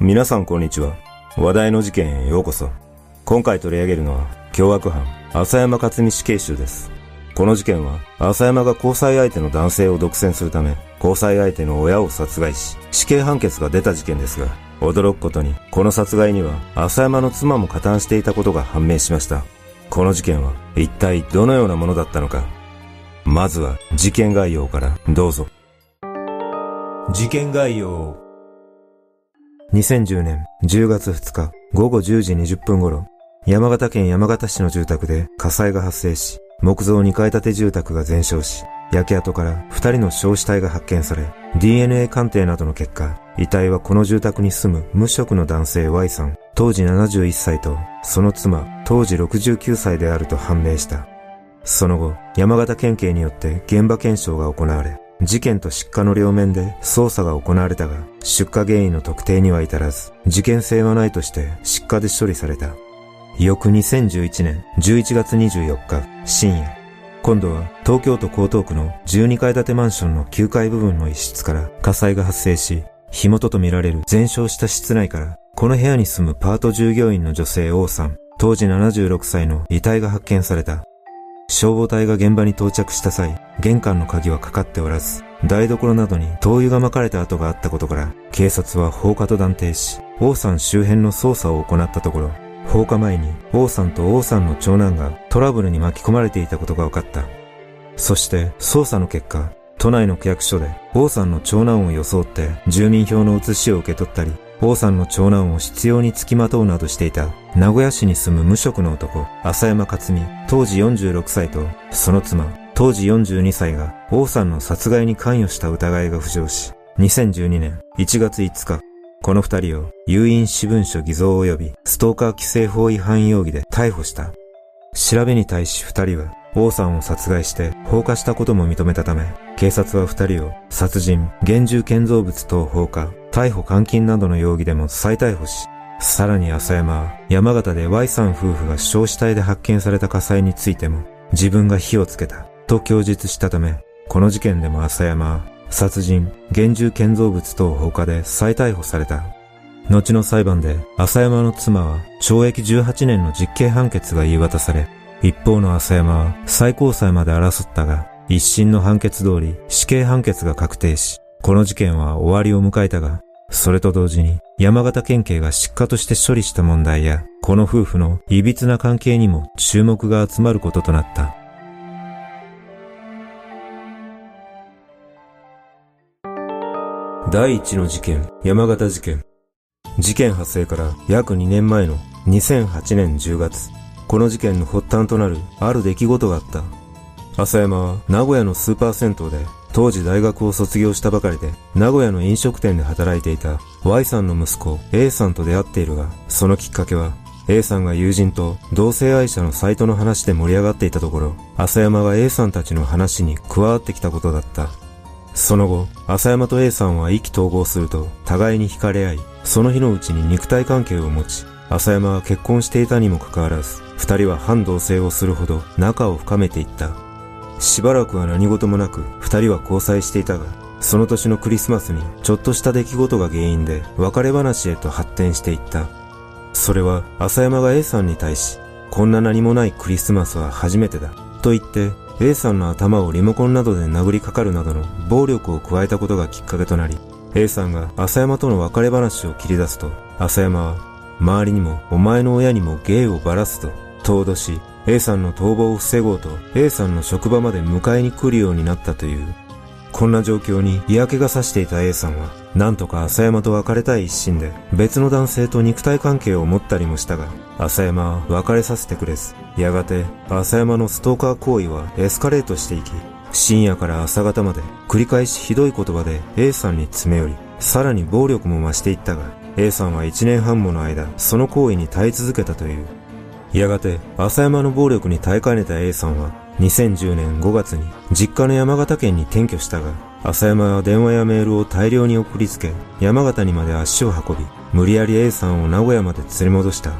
皆さんこんにちは。話題の事件へようこそ。今回取り上げるのは、凶悪犯、浅山克美死刑囚です。この事件は、浅山が交際相手の男性を独占するため、交際相手の親を殺害し、死刑判決が出た事件ですが、驚くことに、この殺害には、浅山の妻も加担していたことが判明しました。この事件は、一体どのようなものだったのか。まずは、事件概要からどうぞ。事件概要。2010年10月2日午後10時20分頃、山形県山形市の住宅で火災が発生し、木造2階建て住宅が全焼し、焼け跡から2人の焼死体が発見され、DNA 鑑定などの結果、遺体はこの住宅に住む無職の男性 Y さん、当時71歳と、その妻、当時69歳であると判明した。その後、山形県警によって現場検証が行われ、事件と失火の両面で捜査が行われたが、出火原因の特定には至らず、事件性はないとして失火で処理された。翌2011年11月24日深夜、今度は東京都江東区の12階建てマンションの9階部分の一室から火災が発生し、火元とみられる全焼した室内から、この部屋に住むパート従業員の女性王さん、当時76歳の遺体が発見された。消防隊が現場に到着した際、玄関の鍵はかかっておらず、台所などに灯油が撒かれた跡があったことから、警察は放火と断定し、王さん周辺の捜査を行ったところ、放火前に王さんと王さんの長男がトラブルに巻き込まれていたことが分かった。そして捜査の結果、都内の区役所で王さんの長男を装って住民票の写しを受け取ったり、王さんの長男を執拗に付きまとうなどしていた名古屋市に住む無職の男、浅山克美、当時46歳と、その妻、当時42歳が王さんの殺害に関与した疑いが浮上し、2012年1月5日、この二人を誘引私文書偽造及びストーカー規制法違反容疑で逮捕した。調べに対し二人は王さんを殺害して放火したことも認めたため、警察は二人を殺人、現住建造物等放火、逮捕監禁などの容疑でも再逮捕し、さらに浅山は山形で Y さん夫婦が焼死体で発見された火災についても自分が火をつけたと供述したため、この事件でも浅山は殺人、現住建造物等放火で再逮捕された。後の裁判で浅山の妻は懲役18年の実刑判決が言い渡され、一方の浅山は最高裁まで争ったが、一審の判決通り死刑判決が確定し、この事件は終わりを迎えたが、それと同時に山形県警が失火として処理した問題や、この夫婦の歪な関係にも注目が集まることとなった。第一の事件、山形事件。事件発生から約2年前の2008年10月、この事件の発端となるある出来事があった。浅山は名古屋のスーパー銭湯で当時大学を卒業したばかりで名古屋の飲食店で働いていた Y さんの息子 A さんと出会っているが、そのきっかけは A さんが友人と同性愛者のサイトの話で盛り上がっていたところ、浅山が A さんたちの話に加わってきたことだった。その後、浅山と A さんは意気投合すると互いに惹かれ合い、その日のうちに肉体関係を持ち、浅山は結婚していたにもかかわらず、二人は反同性をするほど仲を深めていった。しばらくは何事もなく、二人は交際していたが、その年のクリスマスにちょっとした出来事が原因で別れ話へと発展していった。それは浅山が A さんに対し、こんな何もないクリスマスは初めてだ、と言って A さんの頭をリモコンなどで殴りかかるなどの暴力を加えたことがきっかけとなり、A さんが浅山との別れ話を切り出すと、浅山は、周りにもお前の親にも芸をばらすと、と脅し、A さんの逃亡を防ごうと A さんの職場まで迎えに来るようになったという。こんな状況に嫌気がさしていた A さんは、なんとか浅山と別れたい一心で、別の男性と肉体関係を持ったりもしたが、浅山は別れさせてくれず、やがて浅山のストーカー行為はエスカレートしていき、深夜から朝方まで繰り返しひどい言葉で A さんに詰め寄り、さらに暴力も増していったが、A さんは1年半もの間、その行為に耐え続けたという。やがて、浅山の暴力に耐えかねた A さんは、2010年5月に実家の山形県に転居したが、浅山は電話やメールを大量に送りつけ、山形にまで足を運び、無理やり A さんを名古屋まで連れ戻した。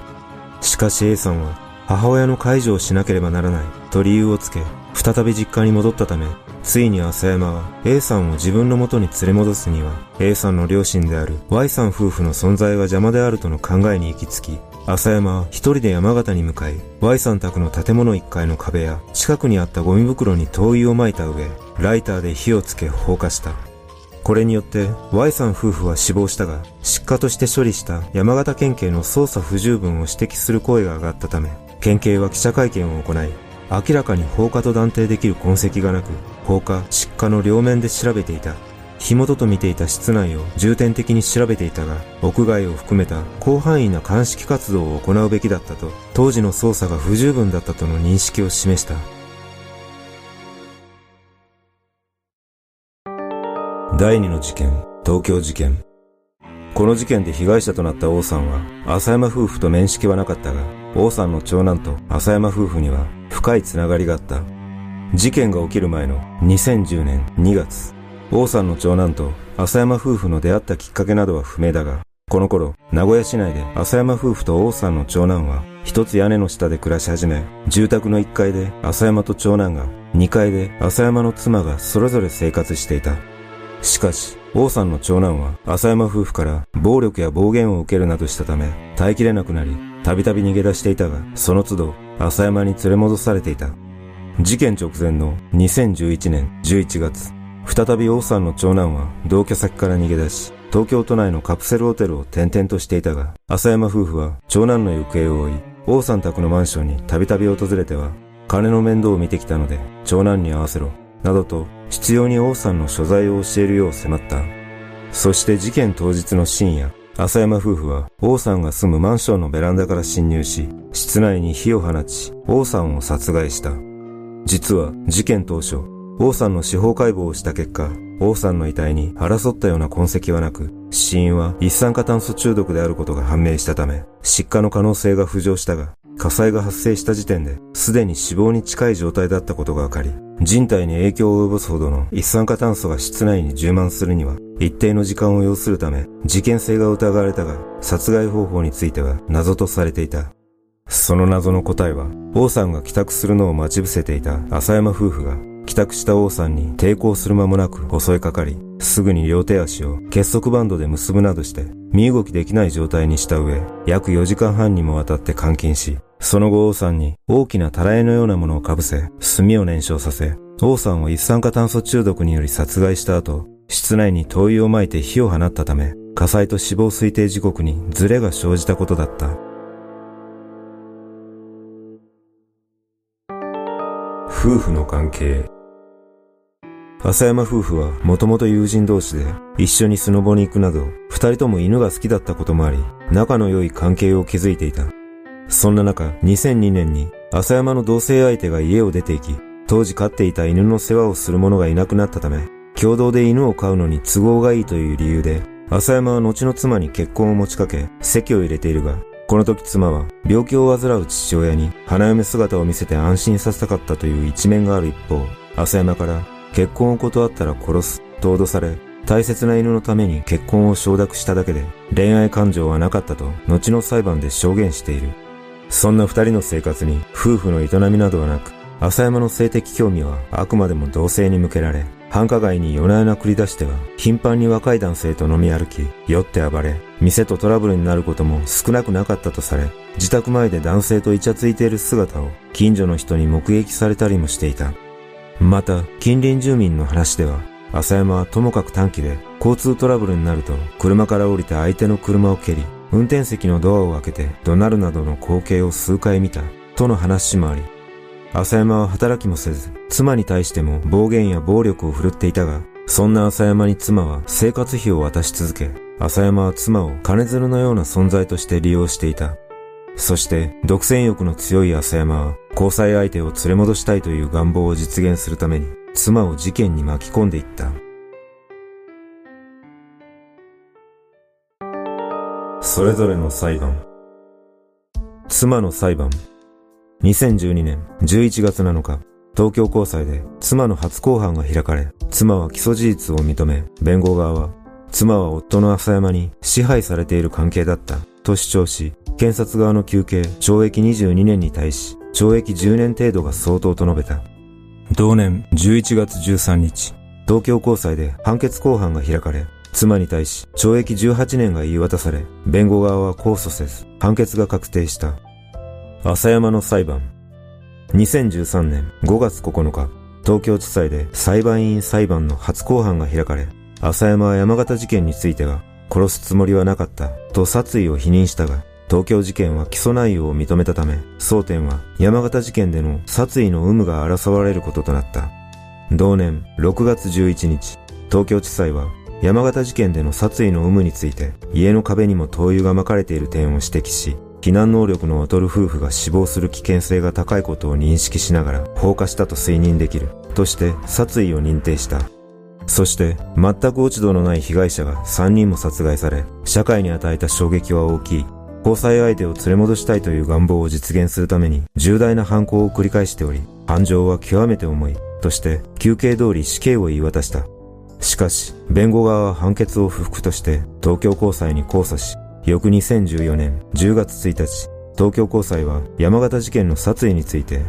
しかし A さんは、母親の介助をしなければならないと理由をつけ、再び実家に戻ったため、ついに浅山は A さんを自分の元に連れ戻すには A さんの両親である Y さん夫婦の存在が邪魔であるとの考えに行き着き、浅山は一人で山形に向かい、Y さん宅の建物1階の壁や近くにあったゴミ袋に灯油を撒いた上、ライターで火をつけ放火した。これによって Y さん夫婦は死亡したが、失火として処理した山形県警の捜査不十分を指摘する声が上がったため、県警は記者会見を行い、明らかに放火と断定できる痕跡がなく、放火、失火の両面で調べていた。火元と見ていた室内を重点的に調べていたが、屋外を含めた広範囲な鑑識活動を行うべきだったと、当時の捜査が不十分だったとの認識を示した。第二の事件、東京事件。この事件で被害者となった王さんは、浅山夫婦と面識はなかったが、王さんの長男と浅山夫婦には深いつながりがあった。事件が起きる前の2010年2月、王さんの長男と浅山夫婦の出会ったきっかけなどは不明だが、この頃、名古屋市内で浅山夫婦と王さんの長男は一つ屋根の下で暮らし始め、住宅の1階で浅山と長男が、2階で浅山の妻がそれぞれ生活していた。しかし、王さんの長男は浅山夫婦から暴力や暴言を受けるなどしたため耐えきれなくなり、たびたび逃げ出していたが、その都度浅山に連れ戻されていた。事件直前の2011年11月、再び王さんの長男は同居先から逃げ出し、東京都内のカプセルホテルを転々としていたが、浅山夫婦は長男の行方を追い、王さん宅のマンションにたびたび訪れては、金の面倒を見てきたので、長男に会わせろ、などと必要に王さんの所在を教えるよう迫った。そして事件当日の深夜、浅山夫婦は王さんが住むマンションのベランダから侵入し、室内に火を放ち、王さんを殺害した。実は事件当初、王さんの司法解剖をした結果、王さんの遺体に争ったような痕跡はなく、死因は一酸化炭素中毒であることが判明したため、失火の可能性が浮上したが、火災が発生した時点で、すでに死亡に近い状態だったことが分かり、人体に影響を及ぼすほどの一酸化炭素が室内に充満するには、一定の時間を要するため、事件性が疑われたが、殺害方法については謎とされていた。その謎の答えは、王さんが帰宅するのを待ち伏せていた浅山夫婦が、帰宅した王さんに抵抗する間もなく襲いかかり、すぐに両手足を結束バンドで結ぶなどして、身動きできない状態にした上、約4時間半にもわたって監禁し、その後王さんに大きなたらいのようなものをかぶせ、炭を燃焼させ、王さんを一酸化炭素中毒により殺害した後、室内に灯油を撒いて火を放ったため、火災と死亡推定時刻にズレが生じたことだった。夫婦の関係浅山夫婦はもともと友人同士で一緒にスノボに行くなど二人とも犬が好きだったこともあり仲の良い関係を築いていた。そんな中、2002年に浅山の同棲相手が家を出て行き、当時飼っていた犬の世話をする者がいなくなったため、共同で犬を飼うのに都合がいいという理由で、浅山は後の妻に結婚を持ちかけ、席を入れているが、この時妻は病気を患う父親に花嫁姿を見せて安心させたかったという一面がある一方、浅山から結婚を断ったら殺すと脅され、大切な犬のために結婚を承諾しただけで恋愛感情はなかったと後の裁判で証言している。そんな二人の生活に夫婦の営みなどはなく、浅山の性的興味はあくまでも同性に向けられ、繁華街に夜な夜な繰り出しては、頻繁に若い男性と飲み歩き、酔って暴れ、店とトラブルになることも少なくなかったとされ、自宅前で男性とイチャついている姿を近所の人に目撃されたりもしていた。また、近隣住民の話では、浅山はともかく短期で交通トラブルになると車から降りて相手の車を蹴り、運転席のドアを開けて怒鳴るなどの光景を数回見たとの話もあり、浅山は働きもせず、妻に対しても暴言や暴力を振るっていたが、そんな浅山に妻は生活費を渡し続け、浅山は妻を金づるのような存在として利用していた。そして、独占欲の強い浅山は、交際相手を連れ戻したいという願望を実現するために、妻を事件に巻き込んでいった。それぞれの裁判。妻の裁判。2012年11月7日、東京高裁で妻の初公判が開かれ、妻は起訴事実を認め、弁護側は、妻は夫の浅山に支配されている関係だったと主張し、検察側の求刑懲役22年に対し、懲役10年程度が相当と述べた。同年11月13日、東京高裁で判決公判が開かれ、妻に対し懲役18年が言い渡され、弁護側は控訴せず、判決が確定した。浅山の裁判。2013年5月9日、東京地裁で裁判員裁判の初公判が開かれ、浅山は山形事件については、殺すつもりはなかったと殺意を否認したが、東京事件は起訴内容を認めたため、争点は山形事件での殺意の有無が争われることとなった。同年6月11日、東京地裁は山形事件での殺意の有無について家の壁にも灯油が巻かれている点を指摘し、避難能力の劣る夫婦が死亡する危険性が高いことを認識しながら放火したと推認できるとして殺意を認定した。そして全く落ち度のない被害者が3人も殺害され、社会に与えた衝撃は大きい。交際相手を連れ戻したいという願望を実現するために重大な犯行を繰り返しており、犯情は極めて重いとして休憩通り死刑を言い渡した。しかし、弁護側は判決を不服として東京高裁に控訴し、翌2014年10月1日、東京高裁は山形事件の殺意について、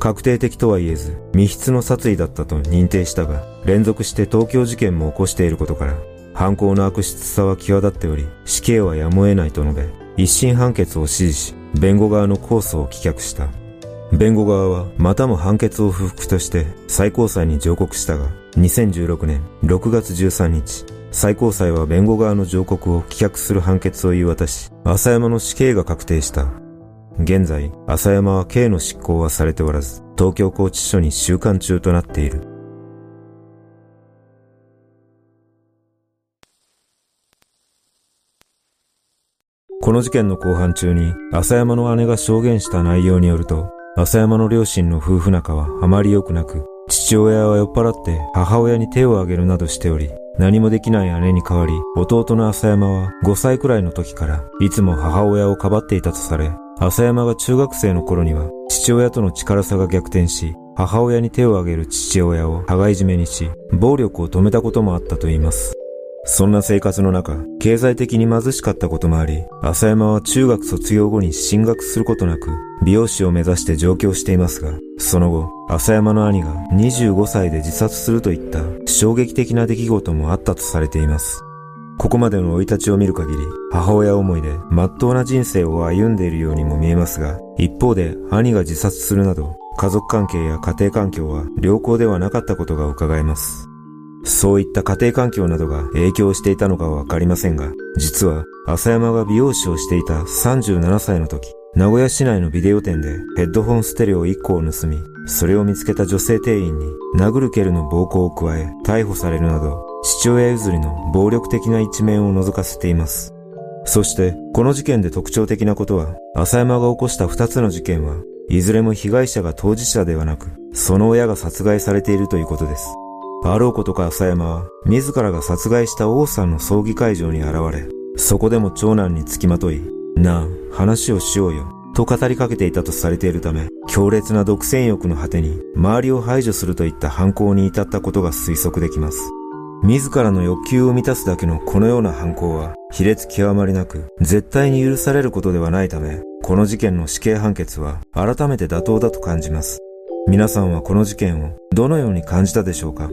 確定的とは言えず、密室の殺意だったと認定したが、連続して東京事件も起こしていることから、犯行の悪質さは際立っており、死刑はやむを得ないと述べ、一審判決を支持し、弁護側の控訴を棄却した。弁護側はまたも判決を不服として最高裁に上告したが、2016年6月13日、最高裁は弁護側の上告を棄却する判決を言い渡し、浅山の死刑が確定した。現在、浅山は刑の執行はされておらず、東京拘置所に収監中となっている。この事件の公判中に、浅山の姉が証言した内容によると、浅山の両親の夫婦仲はあまり良くなく、父親は酔っ払って母親に手を挙げるなどしており、何もできない姉に代わり、弟の浅山は5歳くらいの時からいつも母親をかばっていたとされ、浅山が中学生の頃には父親との力差が逆転し、母親に手を挙げる父親を羽交い締めにし、暴力を止めたこともあったといいます。そんな生活の中、経済的に貧しかったこともあり、浅山は中学卒業後に進学することなく、美容師を目指して上京していますが、その後、浅山の兄が25歳で自殺するといった衝撃的な出来事もあったとされています。ここまでの生い立ちを見る限り、母親思いで真っ当な人生を歩んでいるようにも見えますが、一方で兄が自殺するなど、家族関係や家庭環境は良好ではなかったことが伺えます。そういった家庭環境などが影響していたのかはわかりませんが、実は浅山が美容師をしていた37歳の時、名古屋市内のビデオ店でヘッドホンステレオ1個を盗み、それを見つけた女性店員に殴る蹴るの暴行を加え逮捕されるなど、父親譲りの暴力的な一面を覗かせています。そして、この事件で特徴的なことは、浅山が起こした2つの事件は、いずれも被害者が当事者ではなく、その親が殺害されているということです。あろうことか浅山は、自らが殺害した王さんの葬儀会場に現れ、そこでも長男につきまとい、なあ、話をしようよ、と語りかけていたとされているため、強烈な独占欲の果てに、周りを排除するといった犯行に至ったことが推測できます。自らの欲求を満たすだけのこのような犯行は、卑劣極まりなく、絶対に許されることではないため、この事件の死刑判決は、改めて妥当だと感じます。皆さんはこの事件をどのように感じたでしょうか？